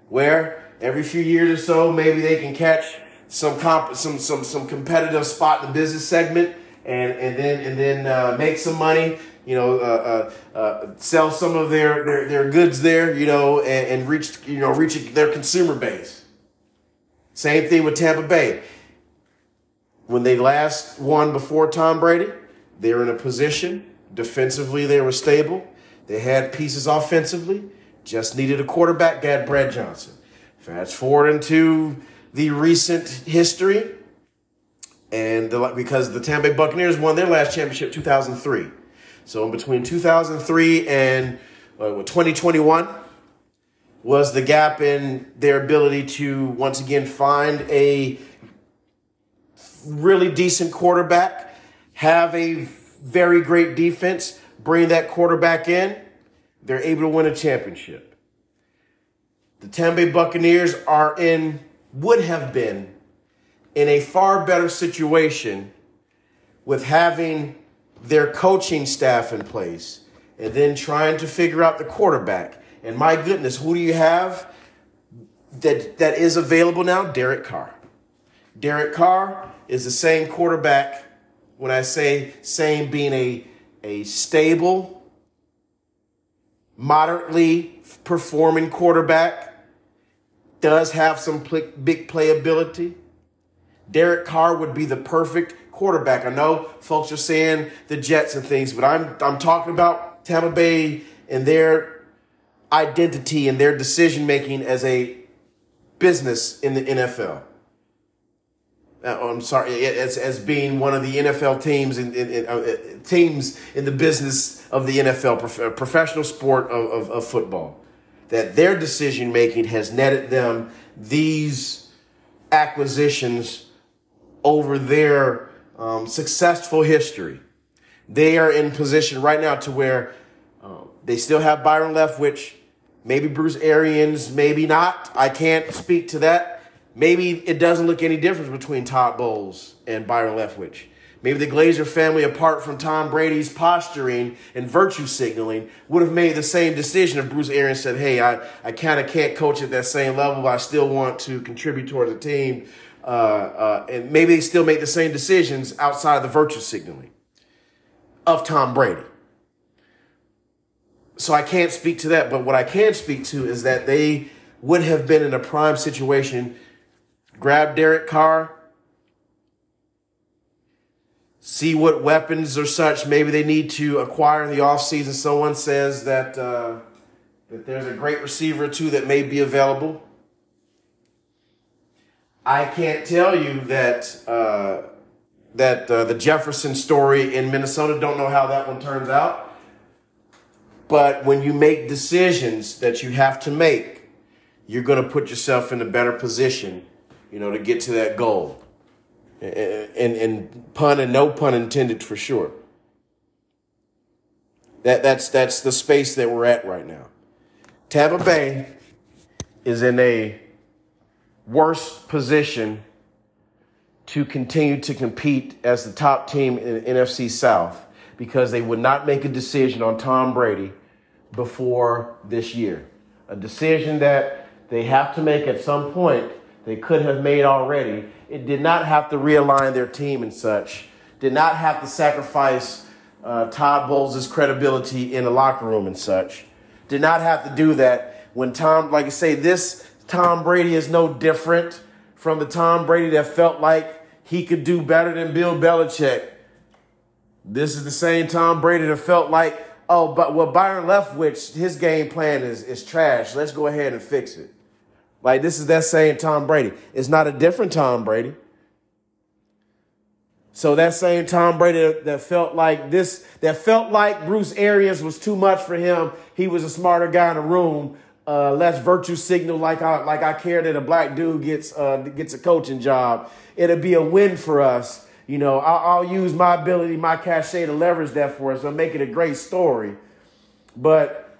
where every few years or so, maybe they can catch some comp- some some some competitive spot in the business segment, and and then and then uh, make some money. You know, uh, uh, uh sell some of their, their their goods there. You know, and, and reach you know reach their consumer base. Same thing with Tampa Bay. When they last won before Tom Brady, they were in a position defensively. They were stable. They had pieces offensively. Just needed a quarterback. Got Brad Johnson. Fast forward into the recent history, and the, because the Tampa Bay Buccaneers won their last championship 2003. So in between 2003 and uh, 2021 was the gap in their ability to once again find a really decent quarterback, have a very great defense, bring that quarterback in, they're able to win a championship. The Tampa Bay Buccaneers are in, would have been, in a far better situation with having their coaching staff in place and then trying to figure out the quarterback. And my goodness, who do you have that, that is available now? Derek Carr. Derek Carr is the same quarterback. When I say same, being a, a stable, moderately performing quarterback does have some big playability. Derek Carr would be the perfect quarterback. I know folks are saying the Jets and things, but I'm I'm talking about Tampa Bay and their identity and their decision making as a business in the NFL. Uh, oh, I'm sorry, as, as being one of the NFL teams in, in, in uh, teams in the business of the NFL, prof- professional sport of, of, of football that their decision making has netted them these acquisitions over their um, successful history. They are in position right now to where um, they still have Byron Leftwich, maybe Bruce Arians, maybe not. I can't speak to that. Maybe it doesn't look any difference between Todd Bowles and Byron Leftwich. Maybe the Glazer family, apart from Tom Brady's posturing and virtue signaling, would have made the same decision if Bruce Arians said, Hey, I, I kind of can't coach at that same level, but I still want to contribute towards the team. Uh, uh, and maybe they still make the same decisions outside of the virtue signaling of Tom Brady. So I can't speak to that, but what I can speak to is that they would have been in a prime situation. Grab Derek Carr, see what weapons or such maybe they need to acquire in the offseason. Someone says that uh, that there's a great receiver or two that may be available. I can't tell you that uh, that uh, the Jefferson story in Minnesota. Don't know how that one turns out. But when you make decisions that you have to make, you're going to put yourself in a better position, you know, to get to that goal and, and pun and no pun intended for sure. That, that's, that's the space that we're at right now. Tampa Bay is in a worse position to continue to compete as the top team in NFC South because they would not make a decision on Tom Brady before this year. A decision that they have to make at some point, they could have made already, it did not have to realign their team and such, did not have to sacrifice uh, Todd Bowles' credibility in the locker room and such, did not have to do that when Tom, like I say, this Tom Brady is no different from the Tom Brady that felt like he could do better than Bill Belichick. This is the same Tom Brady that felt like, oh, but well, Byron Leftwich, his game plan is, is trash. Let's go ahead and fix it. Like this is that same Tom Brady. It's not a different Tom Brady. So that same Tom Brady that felt like this, that felt like Bruce Arians was too much for him. He was a smarter guy in the room. Uh, less virtue signal like I like I care that a black dude gets uh, gets a coaching job. It'll be a win for us. You know, I'll, I'll use my ability, my cachet to leverage that for us. I'll make it a great story. But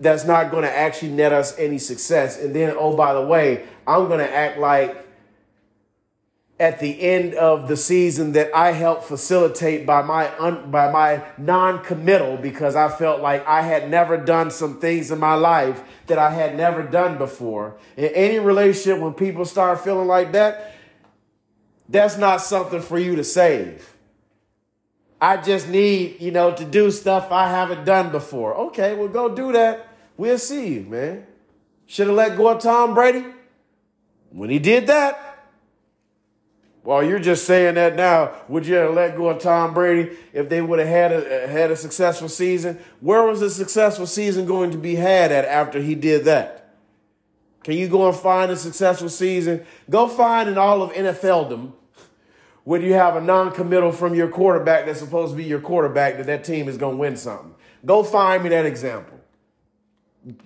that's not going to actually net us any success. And then, oh, by the way, I'm going to act like at the end of the season that I helped facilitate by my un, by my non-committal because I felt like I had never done some things in my life that I had never done before. In any relationship when people start feeling like that, that's not something for you to save. I just need, you know, to do stuff I haven't done before. Okay, well go do that. We'll see you, man. Should have let go of Tom Brady. When he did that, well, you're just saying that now. Would you have let go of Tom Brady if they would have had a had a successful season? Where was the successful season going to be had at after he did that? Can you go and find a successful season? Go find in all of NFLdom when you have a non-committal from your quarterback that's supposed to be your quarterback that that team is going to win something. Go find me that example.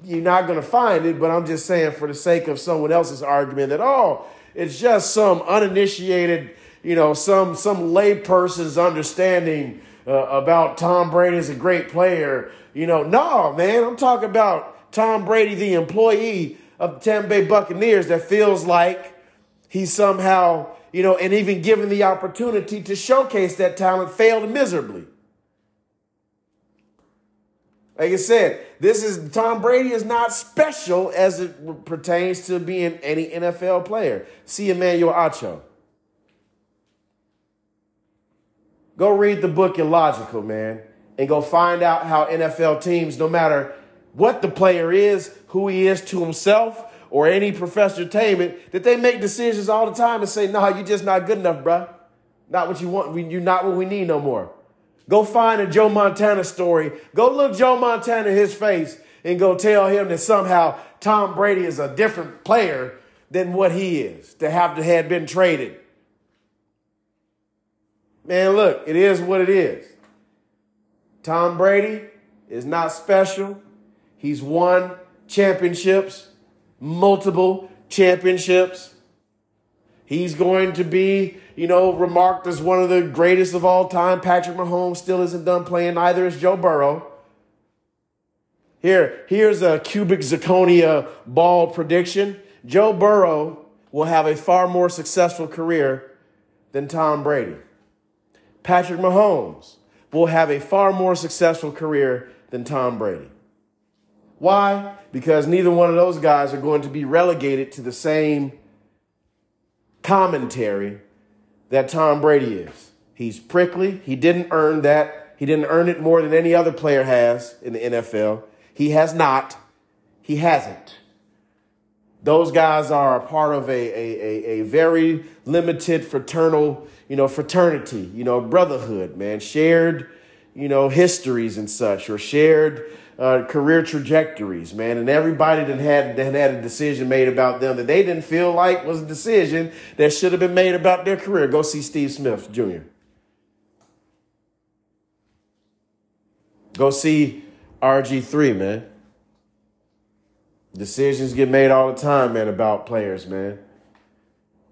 You're not going to find it, but I'm just saying for the sake of someone else's argument that oh it's just some uninitiated, you know, some some layperson's understanding uh, about Tom Brady as a great player. You know, no, man, I'm talking about Tom Brady, the employee of the Tampa Bay Buccaneers, that feels like he's somehow, you know, and even given the opportunity to showcase that talent, failed miserably. Like I said, this is Tom Brady is not special as it pertains to being any NFL player. See Emmanuel Acho. Go read the book Illogical, man, and go find out how NFL teams, no matter what the player is, who he is to himself, or any professional entertainment, that they make decisions all the time and say, nah, you're just not good enough, bruh. Not what you want. You're not what we need no more." Go find a Joe Montana story. Go look Joe Montana in his face and go tell him that somehow Tom Brady is a different player than what he is to have to had been traded. Man, look, it is what it is. Tom Brady is not special. He's won championships, multiple championships. He's going to be you know, remarked as one of the greatest of all time. Patrick Mahomes still isn't done playing, neither is Joe Burrow. Here, here's a cubic zirconia ball prediction. Joe Burrow will have a far more successful career than Tom Brady. Patrick Mahomes will have a far more successful career than Tom Brady. Why? Because neither one of those guys are going to be relegated to the same commentary that Tom Brady is. He's prickly. He didn't earn that. He didn't earn it more than any other player has in the NFL. He has not. He hasn't. Those guys are a part of a, a, a, a very limited fraternal, you know, fraternity, you know, brotherhood, man. Shared, you know, histories and such, or shared uh, career trajectories, man. And everybody that had that had a decision made about them that they didn't feel like was a decision that should have been made about their career. Go see Steve Smith Jr. Go see RG3, man. Decisions get made all the time, man, about players, man.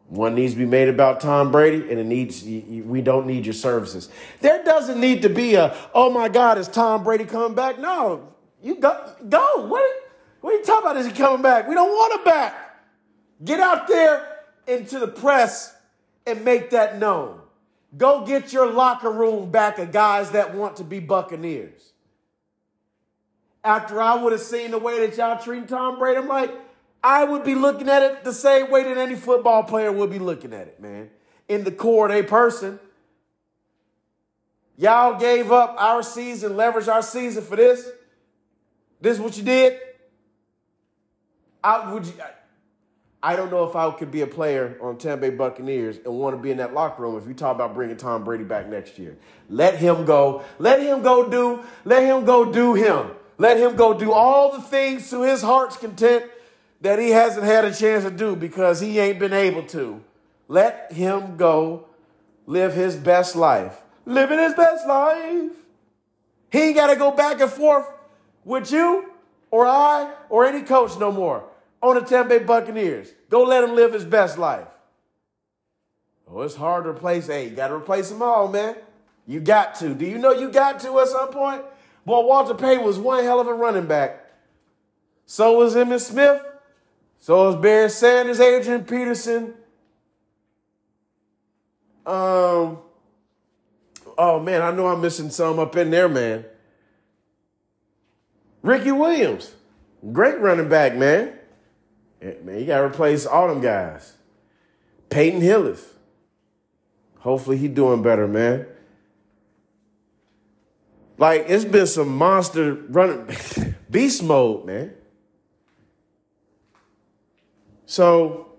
One needs to be made about Tom Brady, and it needs we don't need your services. There doesn't need to be a oh my God, is Tom Brady coming back? No, you go, go. What, what are you talking about? Is he coming back? We don't want him back. Get out there into the press and make that known. Go get your locker room back of guys that want to be Buccaneers. After I would have seen the way that y'all treating Tom Brady, I'm like, I would be looking at it the same way that any football player would be looking at it, man. In the core of a person. Y'all gave up our season, leveraged our season for this. This is what you did. I would. You, I don't know if I could be a player on Tampa Bay Buccaneers and want to be in that locker room if you talk about bringing Tom Brady back next year. Let him go. Let him go do. Let him go do him. Let him go do all the things to his heart's content that he hasn't had a chance to do because he ain't been able to. Let him go live his best life. Living his best life. He ain't got to go back and forth with you or I or any coach no more on the Tampa Bay Buccaneers. Go let him live his best life. Oh, it's hard to replace. Hey, you got to replace them all, man. You got to. Do you know you got to at some point? Boy, Walter Payton was one hell of a running back. So was Emmitt Smith. So was Barry Sanders, Adrian Peterson. Um, oh man, I know I'm missing some up in there, man. Ricky Williams, great running back, man. Eh, man, you got to replace all them guys. Peyton Hillis. Hopefully he doing better, man. Like it's been some monster running beast mode, man. So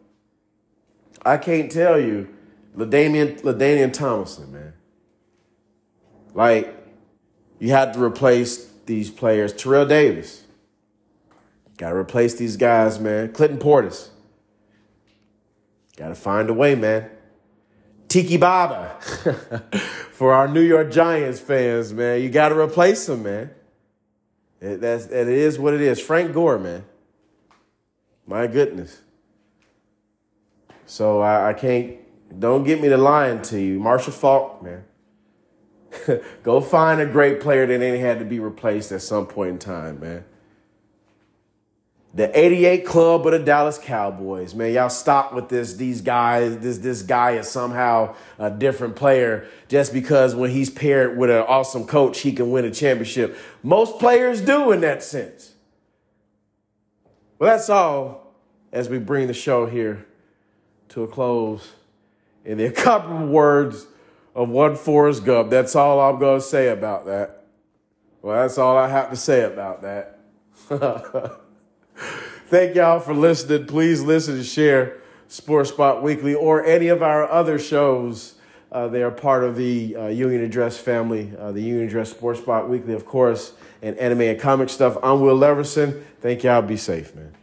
I can't tell you, LaDainian, LaDainian Tomlinson, man. Like, you had to replace these players. Terrell Davis. Got to replace these guys, man. Clinton Portis. Got to find a way, man. Tiki Barber. For our New York Giants fans, man, you got to replace him, man. It, that's, it is what it is. Frank Gore, man. My goodness. So I, I can't, don't get me to lying to you. Marshall Faulk, man. Go find a great player that ain't had to be replaced at some point in time, man. The 88 club of the Dallas Cowboys, man. Y'all stop with this. These guys, this this guy is somehow a different player just because when he's paired with an awesome coach, he can win a championship. Most players do in that sense. Well, that's all as we bring the show here to a close in the incomparable words of one Forrest Gump. That's all I'm going to say about that. Well, that's all I have to say about that. Thank y'all for listening. Please listen and share Sports Spot Weekly or any of our other shows. Uh, they are part of the uh, Union Address family, uh, the Union Address Sports Spot Weekly, of course, and anime and comic stuff. I'm Will Leverson. Thank y'all. Be safe, man.